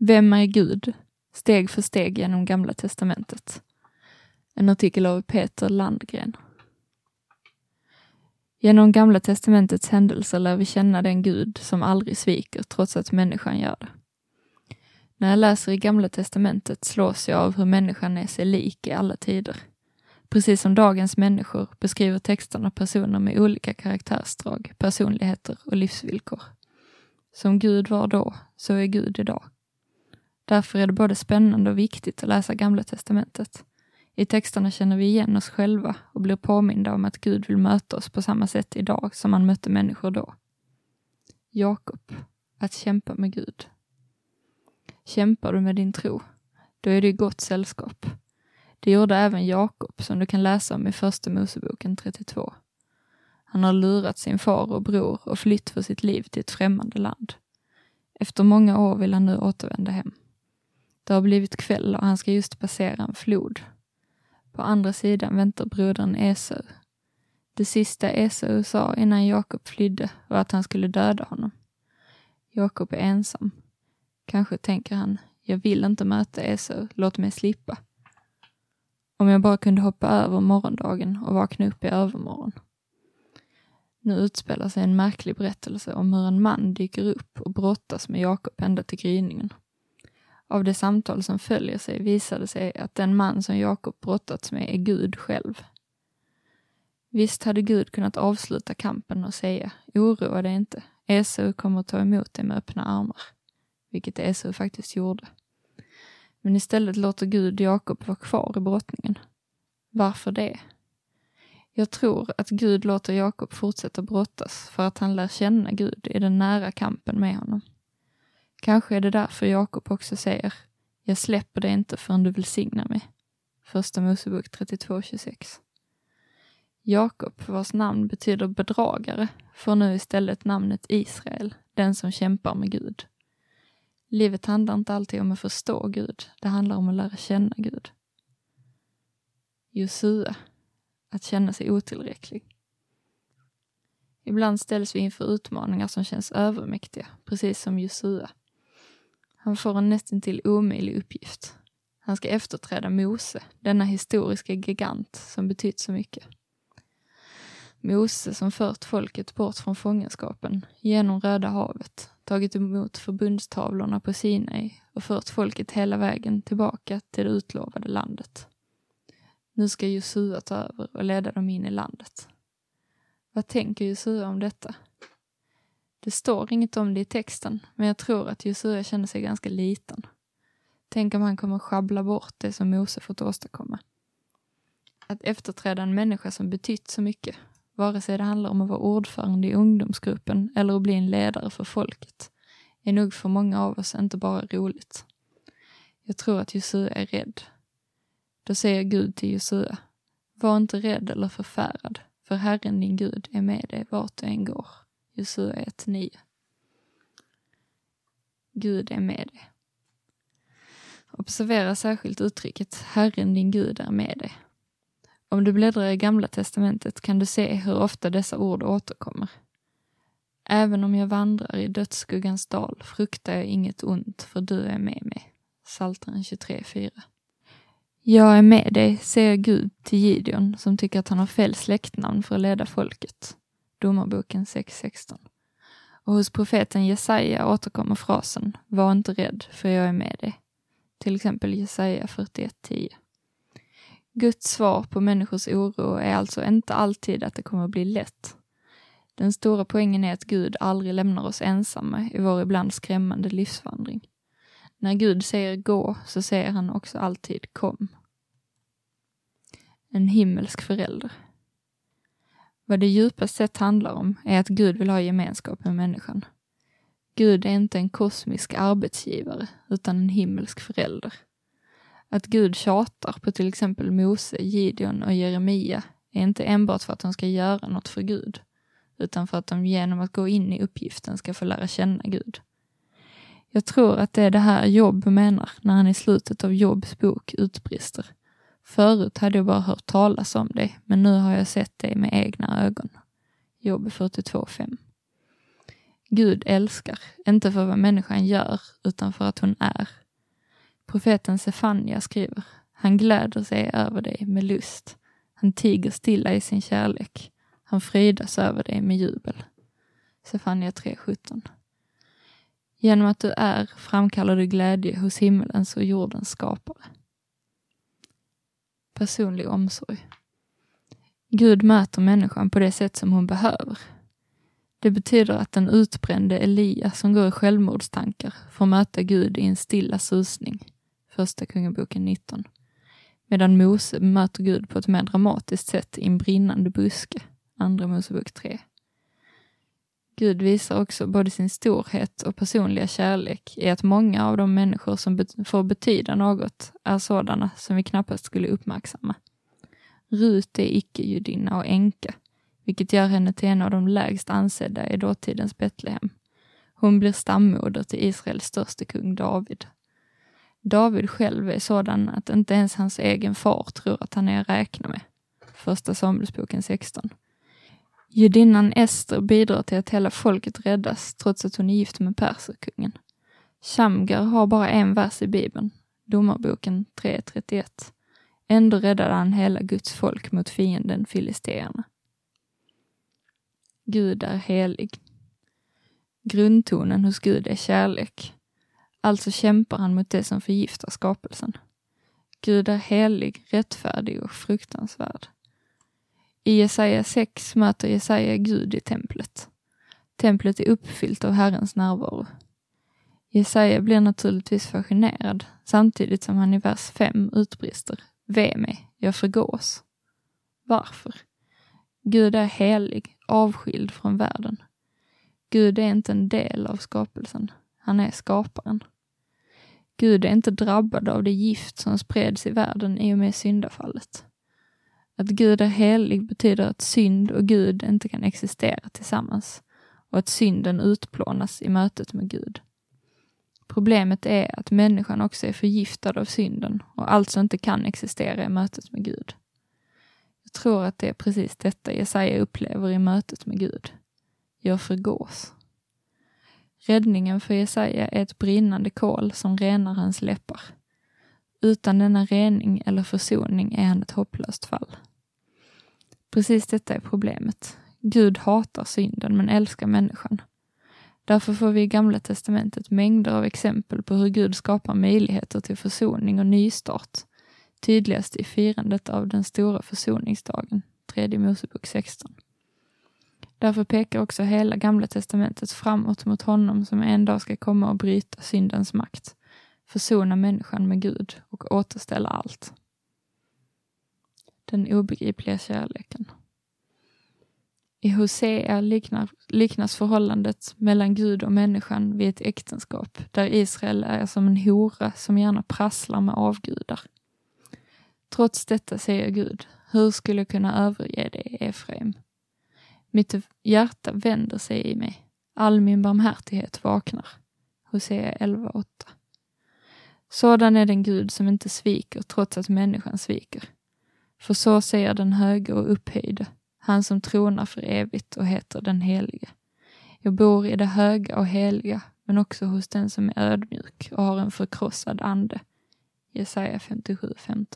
Vem är Gud? Steg för steg genom Gamla Testamentet. En artikel av Peter Landgren. Genom Gamla Testamentets händelser lär vi känna den Gud som aldrig sviker trots att människan gör det. När jag läser i Gamla Testamentet slås jag av hur människan är sig lik i alla tider. Precis som dagens människor beskriver texterna personer med olika karaktärsdrag, personligheter och livsvillkor. Som Gud var då, så är Gud idag. Därför är det både spännande och viktigt att läsa Gamla Testamentet. I texterna känner vi igen oss själva och blir påminda om att Gud vill möta oss på samma sätt idag som han mötte människor då. Jakob, att kämpa med Gud. Kämpar du med din tro, då är du i gott sällskap. Det gjorde även Jakob, som du kan läsa om i Första Moseboken 32. Han har lurat sin far och bror och flytt för sitt liv till ett främmande land. Efter många år vill han nu återvända hem. Det har blivit kväll och han ska just passera en flod. På andra sidan väntar brodern Esau. Det sista Esau sa innan Jakob flydde var att han skulle döda honom. Jakob är ensam. Kanske tänker han, jag vill inte möta Esau, låt mig slippa. Om jag bara kunde hoppa över morgondagen och vakna upp i övermorgon. Nu utspelar sig en märklig berättelse om hur en man dyker upp och brottas med Jakob ända till gryningen. Av det samtal som följer sig visar det sig att den man som Jakob brottats med är Gud själv. Visst hade Gud kunnat avsluta kampen och säga, oroa dig inte, Esau kommer ta emot dig med öppna armar, vilket Esau faktiskt gjorde. Men istället låter Gud Jakob vara kvar i brottningen. Varför det? Jag tror att Gud låter Jakob fortsätta brottas för att han lär känna Gud i den nära kampen med honom. Kanske är det därför Jakob också säger Jag släpper dig inte förrän du välsignar mig. Första Mosebok 32.26. Jakob, vars namn betyder bedragare, får nu istället namnet Israel, den som kämpar med Gud. Livet handlar inte alltid om att förstå Gud, det handlar om att lära känna Gud. Josua, att känna sig otillräcklig. Ibland ställs vi inför utmaningar som känns övermäktiga, precis som Josua. Han får en nästintill omöjlig uppgift. Han ska efterträda Mose, denna historiska gigant som betytt så mycket. Mose som fört folket bort från fångenskapen, genom Röda havet, tagit emot förbundstavlorna på Sinai och fört folket hela vägen tillbaka till det utlovade landet. Nu ska Josua ta över och leda dem in i landet. Vad tänker Josua om detta? Det står inget om det i texten, men jag tror att Josua känner sig ganska liten. Tänk om han kommer schabbla bort det som Mose fått åstadkomma. Att efterträda en människa som betytt så mycket, vare sig det handlar om att vara ordförande i ungdomsgruppen eller att bli en ledare för folket, är nog för många av oss inte bara roligt. Jag tror att Josua är rädd. Då säger Gud till Josua, var inte rädd eller förfärad, för Herren din Gud är med dig vart du än går. Josua 1.9. Gud är med dig. Observera särskilt uttrycket Herren din Gud är med dig. Om du bläddrar i Gamla Testamentet kan du se hur ofta dessa ord återkommer. Även om jag vandrar i dödsskuggans dal fruktar jag inget ont, för du är med mig. Psaltaren 23.4. Jag är med dig, säger Gud till Gideon som tycker att han har fel släktnamn för att leda folket. Domarboken 6.16. Och hos profeten Jesaja återkommer frasen Var inte rädd, för jag är med dig. Till exempel Jesaja 41.10. Guds svar på människors oro är alltså inte alltid att det kommer att bli lätt. Den stora poängen är att Gud aldrig lämnar oss ensamma i vår ibland skrämmande livsvandring. När Gud säger gå så säger han också alltid kom. En himmelsk förälder. Vad det djupast sett handlar om är att Gud vill ha gemenskap med människan. Gud är inte en kosmisk arbetsgivare, utan en himmelsk förälder. Att Gud tjatar på till exempel Mose, Gideon och Jeremia är inte enbart för att de ska göra något för Gud, utan för att de genom att gå in i uppgiften ska få lära känna Gud. Jag tror att det är det här Jobb menar när han i slutet av Jobs bok utbrister. Förut hade jag bara hört talas om dig, men nu har jag sett dig med egna ögon. Jobb 42.5. Gud älskar, inte för vad människan gör, utan för att hon är. Profeten Sefania skriver, han gläder sig över dig med lust. Han tiger stilla i sin kärlek. Han frydas över dig med jubel. Sefania 3.17. Genom att du är framkallar du glädje hos himmelens och jordens skapare. Personlig omsorg. Gud möter människan på det sätt som hon behöver. Det betyder att den utbrände Elia som går i självmordstankar får möta Gud i en stilla susning. Första Kungaboken 19. Medan Mose möter Gud på ett mer dramatiskt sätt i en brinnande buske. Andra Mosebok 3. Gud visar också både sin storhet och personliga kärlek i att många av de människor som bet får betyda något är sådana som vi knappast skulle uppmärksamma. Rut är icke-judinna och änka, vilket gör henne till en av de lägst ansedda i dåtidens Betlehem. Hon blir stammoder till Israels störste kung David. David själv är sådan att inte ens hans egen far tror att han är att räkna med. Första Samuelsboken 16. Judinnan Ester bidrar till att hela folket räddas trots att hon är gift med perserkungen. Shamgar har bara en vers i Bibeln, Domarboken 3.31. Ändå räddade han hela Guds folk mot fienden filisteerna. Gud är helig. Grundtonen hos Gud är kärlek. Alltså kämpar han mot det som förgiftar skapelsen. Gud är helig, rättfärdig och fruktansvärd. I Jesaja 6 möter Jesaja Gud i templet. Templet är uppfyllt av Herrens närvaro. Jesaja blir naturligtvis fascinerad samtidigt som han i vers 5 utbrister Ve mig, jag förgås. Varför? Gud är helig, avskild från världen. Gud är inte en del av skapelsen. Han är skaparen. Gud är inte drabbad av det gift som spreds i världen i och med syndafallet. Att Gud är helig betyder att synd och Gud inte kan existera tillsammans och att synden utplånas i mötet med Gud. Problemet är att människan också är förgiftad av synden och alltså inte kan existera i mötet med Gud. Jag tror att det är precis detta Jesaja upplever i mötet med Gud. Jag förgås. Räddningen för Jesaja är ett brinnande kol som renar hans läppar. Utan denna rening eller försoning är han ett hopplöst fall. Precis detta är problemet. Gud hatar synden men älskar människan. Därför får vi i Gamla Testamentet mängder av exempel på hur Gud skapar möjligheter till försoning och nystart. Tydligast i firandet av den stora försoningsdagen, tredje Mosebok 16. Därför pekar också hela Gamla Testamentet framåt mot honom som en dag ska komma och bryta syndens makt, försona människan med Gud och återställa allt. Den obegripliga kärleken. I Hosea liknar, liknas förhållandet mellan Gud och människan vid ett äktenskap där Israel är som en hora som gärna prasslar med avgudar. Trots detta säger Gud, hur skulle jag kunna överge dig, Efraim? Mitt hjärta vänder sig i mig, all min barmhärtighet vaknar. Hosea 11.8. Sådan är den Gud som inte sviker trots att människan sviker. För så säger den höge och upphöjde, han som tronar för evigt och heter den helige. Jag bor i det höga och heliga, men också hos den som är ödmjuk och har en förkrossad ande. Jesaja 57.15.